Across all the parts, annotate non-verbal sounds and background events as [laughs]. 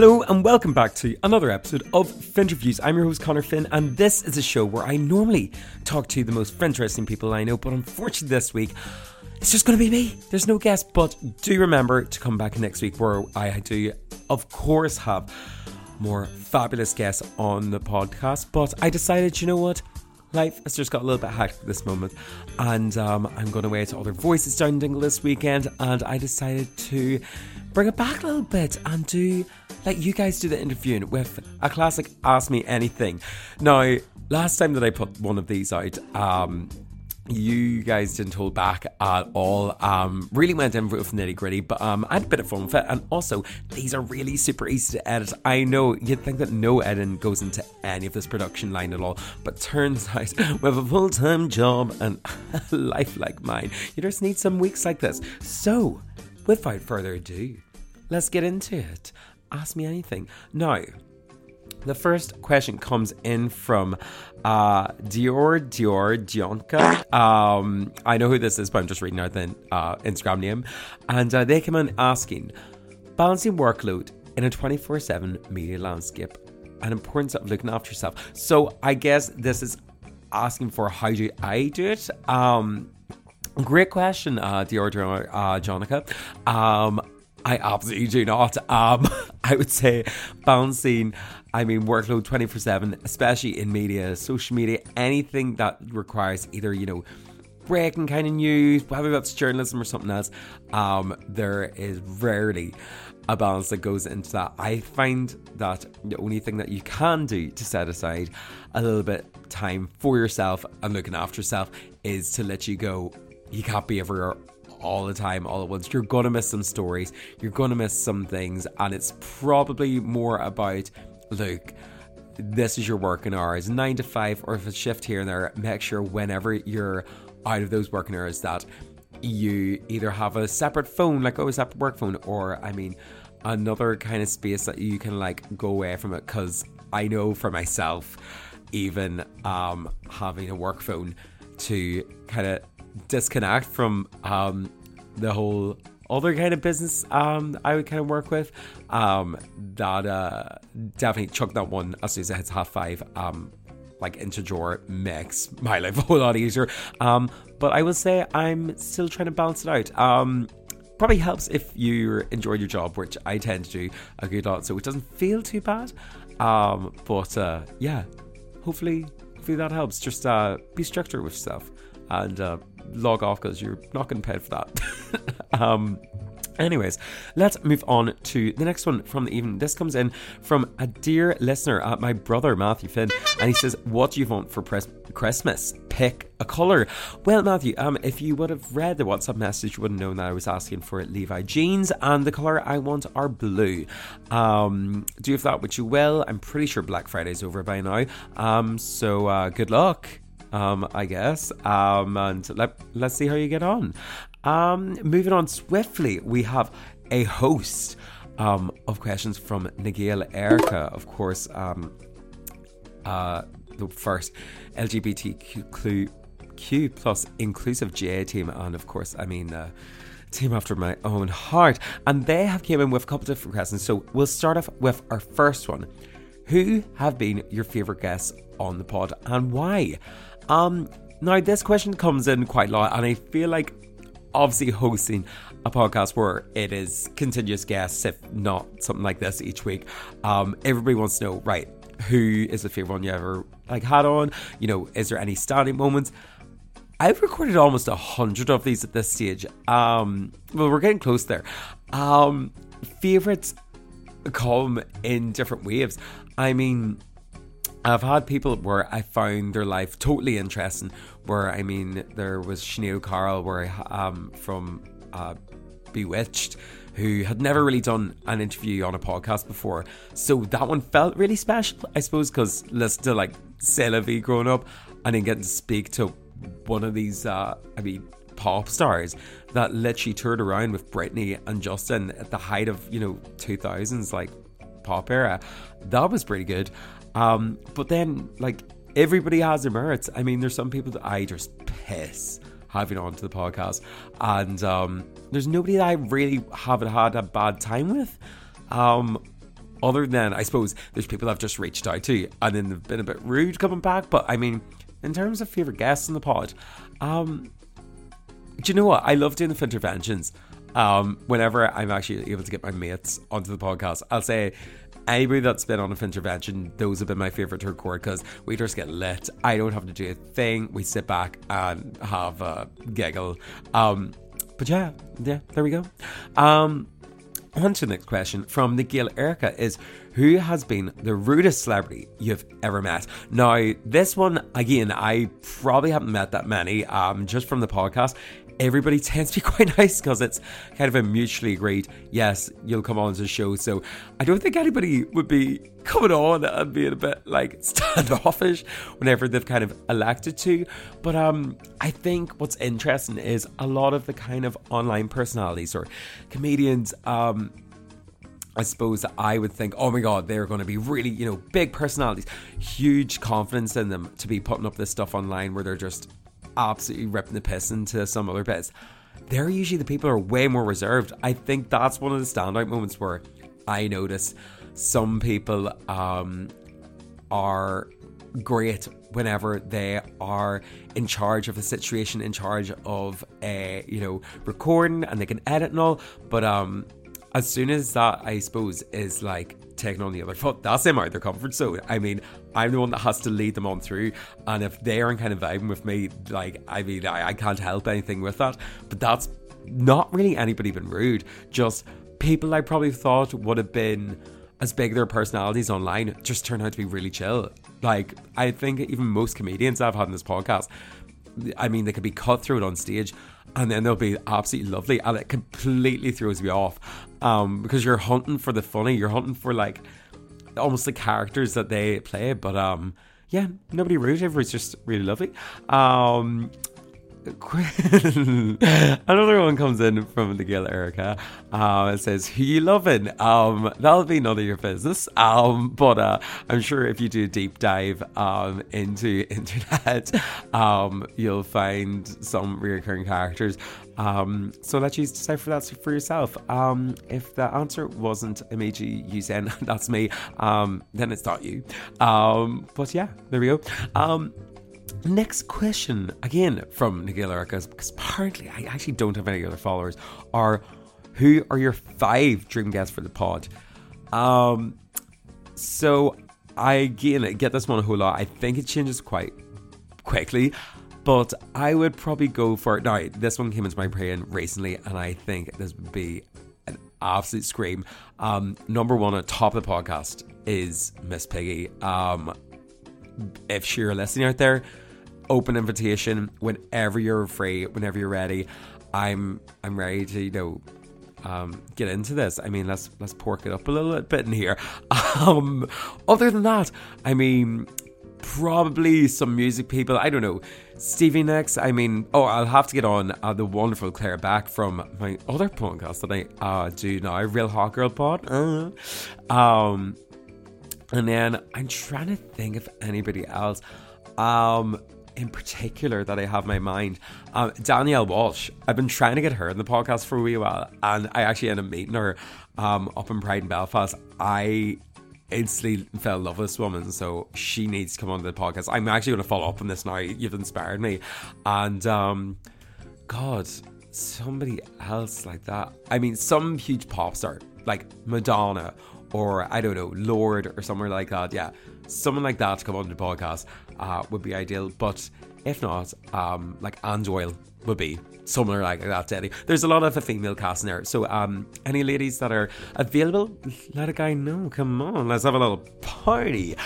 Hello and welcome back to another episode of Finterviews. I'm your host Connor Finn, and this is a show where I normally talk to the most interesting people I know, but unfortunately this week it's just going to be me. There's no guest, but do remember to come back next week where I do, of course, have more fabulous guests on the podcast. But I decided, you know what? life has just got a little bit hectic this moment, and um, I'm going away to other voices down Dingle this weekend, and I decided to bring it back a little bit and do let you guys do the interviewing with a classic Ask Me Anything. Now, last time that I put one of these out, um, you guys didn't hold back at all. Um, really went in with nitty gritty, but um, I had a bit of fun with it. And also, these are really super easy to edit. I know you'd think that no editing goes into any of this production line at all, but turns [laughs] out with a full time job and [laughs] a life like mine, you just need some weeks like this. So, without further ado, let's get into it. Ask me anything. Now, the first question comes in from uh, Dior Dior Dionka. Um, I know who this is, but I'm just reading out the uh, Instagram name. And uh, they came in asking balancing workload in a 24 7 media landscape and importance of looking after yourself. So I guess this is asking for how do I do it? Um, great question, uh, Dior uh, Jonica. Um, I absolutely do not. Um, [laughs] I would say balancing I mean, workload 24 7, especially in media, social media, anything that requires either, you know, breaking kind of news, whether that's journalism or something else, um, there is rarely a balance that goes into that. I find that the only thing that you can do to set aside a little bit time for yourself and looking after yourself is to let you go. You can't be everywhere all the time, all at once. You're gonna miss some stories, you're gonna miss some things, and it's probably more about look, this is your working hours, nine to five, or if it's shift here and there, make sure whenever you're out of those working hours that you either have a separate phone, like oh, a separate work phone, or I mean, another kind of space that you can like go away from it. Because I know for myself, even um, having a work phone to kind of disconnect from um, the whole other kind of business um, I would kind of work with. Um, that uh, definitely chuck that one as soon as it hits half five. Um, like into drawer makes [laughs] my life a whole lot easier. Um, but I will say I'm still trying to balance it out. Um, probably helps if you enjoy your job, which I tend to do a good lot, so it doesn't feel too bad. Um, but uh, yeah, hopefully, hopefully that helps. Just uh, be structured with yourself and uh, log off because you're not getting paid for that. [laughs] um, Anyways, let's move on to the next one from the evening. This comes in from a dear listener, uh, my brother Matthew Finn, and he says, "What do you want for pres- Christmas? Pick a color." Well, Matthew, um, if you would have read the WhatsApp message, you would have known that I was asking for Levi jeans, and the color I want are blue. Um, do with that what you will. I'm pretty sure Black Friday's over by now. Um, so uh, good luck um, I guess. Um, and let, let's see how you get on. Um, moving on swiftly, we have a host um, of questions from Na Gaeil Aeracha, of course, um, uh, the first LGBTQ plus inclusive GA team, and of course, I mean, uh, team after my own heart. And they have came in with a couple different questions. So we'll start off with our first one. Who have been your favourite guests on the pod and why? Um, now this question comes in quite a lot, and I feel like obviously hosting a podcast where it is continuous guests, if not something like this each week, um, everybody wants to know, right, who is the favorite one you ever like had on? You know, is there any standing moments? I've recorded almost a hundred of these at this stage. Um, well, we're getting close there. Um, favorites come in different waves. I mean, I've had people where I found their life totally interesting. Where I mean, there was Sinead O'Carroll, where I um from uh, B*Witched, who had never really done an interview on a podcast before. So that one felt really special, I suppose, because listening to like C'est growing up, and then getting to speak to one of these, uh, I mean, pop stars that literally toured around with Britney and Justin at the height of you know 2000s like pop era. That was pretty good. Um, but then, like, everybody has their merits. I mean, there's some people that I just piss having on to the podcast, and um, there's nobody that I really haven't had a bad time with. Um, other than I suppose there's people I've just reached out to and then they've been a bit rude coming back. But I mean, in terms of favorite guests in the pod, um, do you know what? I love doing the interventions. Um, whenever I'm actually able to get my mates onto the podcast, I'll say anybody that's been on a intervention, those have been my favourite to record because we just get lit. I don't have to do a thing. We sit back and have a giggle. Um, but yeah, yeah, there we go. Um, on to the next question from Na Gaeil Aeracha is Who has been the rudest celebrity you've ever met? Now, this one, again, I probably haven't met that many um, just from the podcast everybody [laughs] tends to be quite nice because it's kind of a mutually agreed, yes, you'll come on to the show. So I don't think anybody would be coming on and being a bit like [laughs] standoffish whenever they've kind of elected to. But um, I think what's interesting is a lot of the kind of online personalities or comedians, um, I suppose I would think, oh my god, they're going to be really, you know, big personalities, huge confidence in them to be putting up this stuff online where they're just absolutely ripping the piss into some other bits. They're usually the people are way more reserved. I think that's one of the standout moments where I notice some people um, are great whenever they are in charge of a situation, in charge of a you know recording, and they can edit and all. But um, as soon as that, I suppose, is like taking on the other foot, that's them out of their comfort zone. I mean, I'm the one that has to lead them on through, and if they aren't kind of vibing with me, like, I mean, I, I can't help anything with that. But that's not really anybody been rude, just people I probably thought would have been as big their personalities online just turn out to be really chill. Like, I think even most comedians I've had in this podcast, I mean, they could be cutthroat on stage and then they'll be absolutely lovely. And it completely throws me off um, because you're hunting for the funny. You're hunting for like almost the characters that they play. But um yeah nobody rude. Everybody's just really lovely. Um [laughs] Another one comes in from the Gaeil Aeracha. It says, Who you loving? Um, that'll be none of your business. Um, but uh, I'm sure if you do a deep dive um, into internet, [laughs] um, you'll find some recurring characters. Um, so let you decipher that for yourself. Um, if the answer wasn't you saying [laughs] that's me, um, then it's not you. Um, but yeah, there we go. Um, Next question, again from Na Gaeil Aeracha, because apparently I actually don't have any other followers, are who are your five dream guests for the pod? Um, so I again get this one a whole lot. I think it changes quite quickly, but I would probably go for now. This one came into my brain recently, and I think this would be an absolute scream. Um, number one at top of the podcast is Miss Piggy. Um, if you're listening out there, open invitation whenever you're free, whenever you're ready. I'm I'm ready to you know um, get into this. I mean, let's let's pork it up a little bit in here. [laughs] Um, other than that, I mean, probably some music people. I don't know. Stevie Nicks. I mean, oh, I'll have to get on uh, the wonderful Claire Back from my other podcast that I uh, do now, Real Hot Girl Pod. Uh, um, and then I'm trying to think of anybody else. Um, in particular that I have my mind. Um, Danielle Walsh. I've been trying to get her in the podcast for a wee while, and I actually ended up meeting her um, up in Pride in Belfast. I instantly fell in love with this woman, so she needs to come on the podcast. I'm actually going to follow up on this now. You've inspired me, and um, God, somebody else like that. I mean, some huge pop star like Madonna or I don't know, Lorde or somewhere like that. Yeah, someone like that to come on the podcast uh, would be ideal. But if not, um, like Anne would be somewhere like that, Eddie. There's a lot of a female cast in there. So, um, any ladies that are available, let a guy know. Come on, let's have a little party.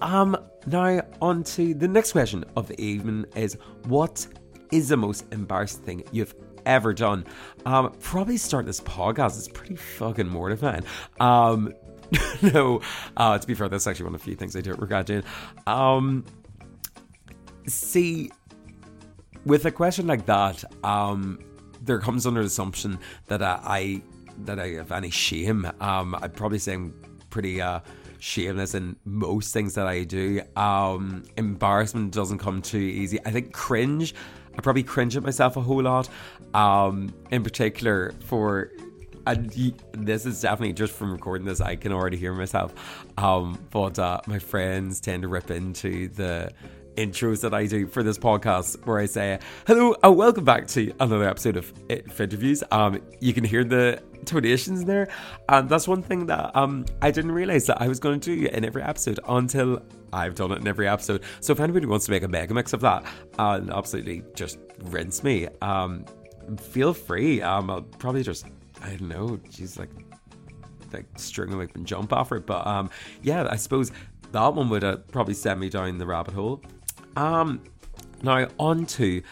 Um, now on to the next question of the evening is what is the most embarrassing thing you've ever done? Um, probably start this podcast. It's pretty fucking mortifying. Um, [laughs] no, uh, to be fair, that's actually one of the few things I do regret doing. Um, see, with a question like that, um, there comes under the assumption that I, I that I have any shame. Um, I'd probably say I'm pretty uh, shameless in most things that I do. Um, embarrassment doesn't come too easy. I think cringe. I probably cringe at myself a whole lot. Um, in particular for this is definitely just from recording this, I can already hear myself. Um, but uh, my friends tend to rip into the intros that I do for this podcast where I say, Hello and welcome back to another episode of Finterviews. Um, you can hear the donations there. And that's one thing that um I didn't realize that I was going to do in every episode until I've done it in every episode. So if anybody wants to make a mega mix of that and absolutely just rinse me, um, feel free. Um, I'll probably just I don't know, she's like like string like and jump off it. But um, yeah, I suppose that one would have probably send me down the rabbit hole. Um, now on to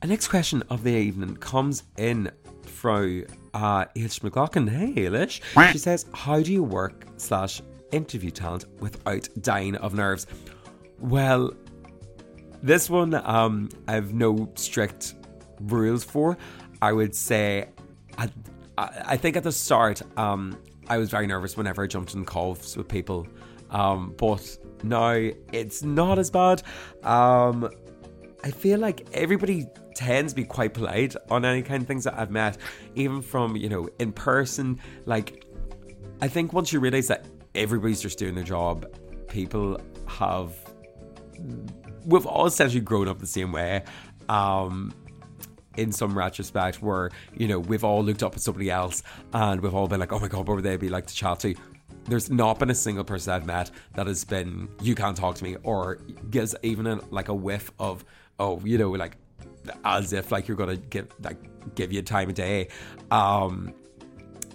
the next question of the evening comes in from uh, Ailish McLaughlin. Hey, Ailish. She says, How do you work slash interview talent without dying of nerves? Well, this one um, I have no strict rules for. I would say, I, I think at the start, um, I was very nervous whenever I jumped in calls with people. Um, but now it's not as bad. Um, I feel like everybody tends to be quite polite on any kind of things that I've met, even from, you know, in person. Like, I think once you realize that everybody's just doing their job, people have. We've all essentially grown up the same way. Um, in some retrospect, where you know we've all looked up at somebody else and we've all been like, "Oh my god, what would they be like to chat to?" There's not been a single person I've met that has been, "You can't talk to me," or gives even a, like a whiff of, "Oh, you know, like as if like you're gonna give like give you time of day. Um,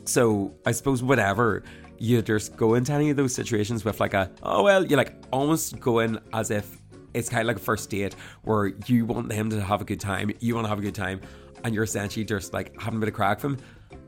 so I suppose whatever you just go into any of those situations with like a oh well you're like almost go in as if it's kind of like a first date where you want them to have a good time, you want to have a good time, and you're essentially just like having a bit of crack from.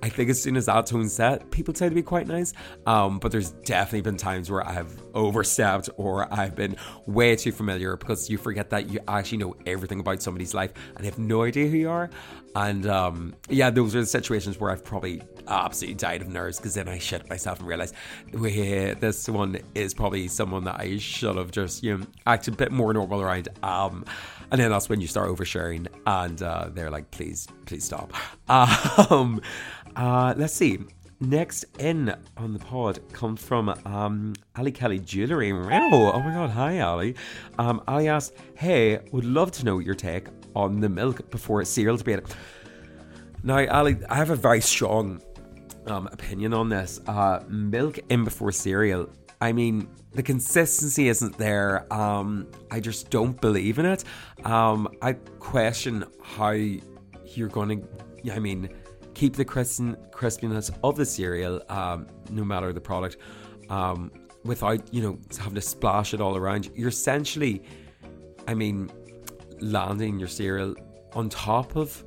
I think as soon as that tone's set, people tend to be quite nice. Um, but there's definitely been times where I've overstepped or I've been way too familiar because you forget that you actually know everything about somebody's life and have no idea who you are. And um, yeah, those are the situations where I've probably absolutely died of nerves because then I shit myself and realized, wait, this one is probably someone that I should have just you know acted a bit more normal around. Um, and then that's when you start oversharing, and uh, they're like, please, please stop. [laughs] Um, uh, let's see. Next in on the pod comes from um, Ali Kelly Jewellery. Oh, oh my god, hi Ali. Um, Ali asked, Hey, would love to know your take on the milk before cereal debate. Now, Ali, I have a very strong um, opinion on this. Uh, milk in before cereal. I mean, the consistency isn't there. Um, I just don't believe in it. Um, I question how you're going to. I mean, keep the crispiness of the cereal, um, no matter the product, um, without you know having to splash it all around. You're essentially, I mean, landing your cereal on top of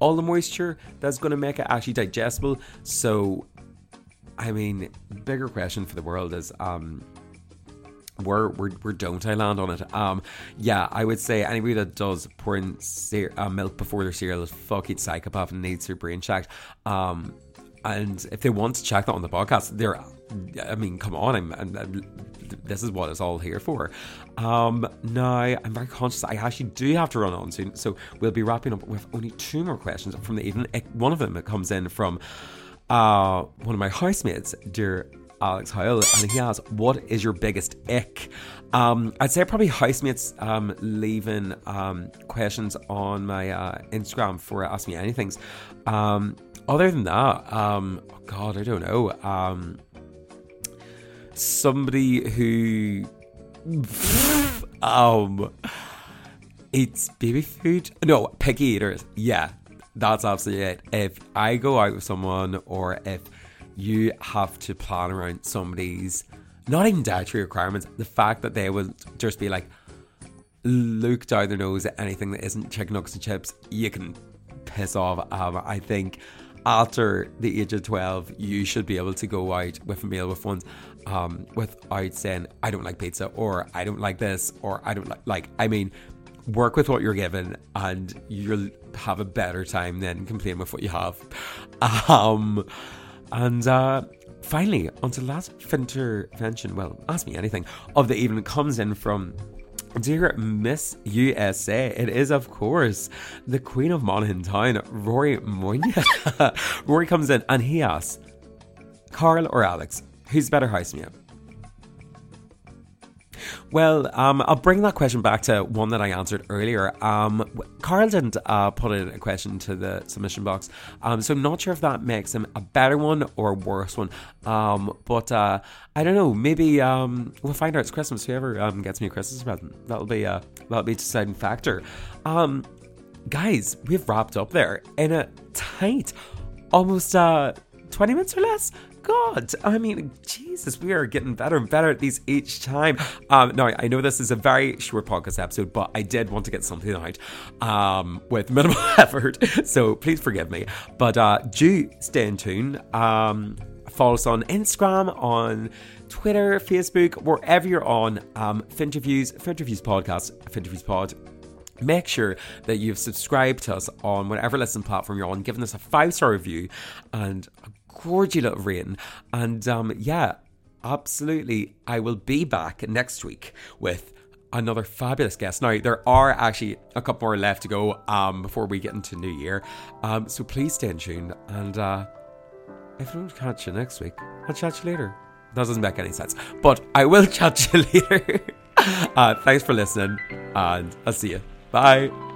all the moisture that's going to make it actually digestible. So, I mean, bigger question for the world is, um, where, where, where don't I land on it? Um, yeah, I would say anybody that does pour in uh, milk before their cereal is fucking psychopath and needs their brain checked. Um, and if they want to check that on the podcast, they're, I mean, come on, I'm, I'm, I'm this is what it's all here for. Um, now, I'm very conscious I actually do have to run on soon, so we'll be wrapping up with only two more questions from the evening. One of them comes in from uh, one of my housemates, dear Alex Howell, and he asks, "What is your biggest ick?" Um, I'd say probably housemates um, leaving um, questions on my uh, Instagram for Ask Me Anything's. Um, other than that, um, oh God, I don't know. Um, somebody who um eats baby food. No, picky eaters. Yeah, that's absolutely it. If I go out with someone or if you have to plan around somebody's not even dietary requirements, the fact that they will just be like, look down their nose at anything that isn't chicken nuggets and chips, you can piss off. Um, I think after the age of 12, you should be able to go out with a meal with ones um, without saying, I don't like pizza, or I don't like this, or I don't like, like, I mean, work with what you're given and you'll have a better time than complain with what you have. [laughs] Um, and uh, finally, on to the last intervention, well, ask me anything, of the evening comes in from dear Miss USA, it is, of course, the Queen of Monaghan Town, Rory Moynihan. [laughs] Rory comes in and he asks, Carl or Alex, who's better housemate? Well, um, I'll bring that question back to one that I answered earlier. Um, Carl didn't uh, put in a question to the submission box, um, so I'm not sure if that makes him a better one or a worse one. Um, but uh, I don't know. Maybe um, we'll find out. It's Christmas. Whoever um, gets me a Christmas present, that'll be uh, that'll be a deciding factor. Guys, we've wrapped up there in a tight, almost uh, 20 minutes or less. God, I mean, Jesus, we are getting better and better at these each time. Um, now, I know this is a very short podcast episode, but I did want to get something out um, with minimal [laughs] effort, so please forgive me. But uh, do stay in tune. Um, follow us on Instagram, on Twitter, Facebook, wherever you're on. Um, Finterviews, Finterviews Podcast, Finterviews Pod make sure that you've subscribed to us on whatever listen platform you're on, giving us a five star review and a gorgeous little rating. And um, yeah, absolutely, I will be back next week with another fabulous guest. Now, there are actually a couple more left to go um, before we get into New Year. Um, so please stay in tune. And uh, if I don't catch you next week, I'll chat you later. That doesn't make any sense. But I will [laughs] chat you later. [laughs] uh, thanks for listening, and I'll see you. Bye.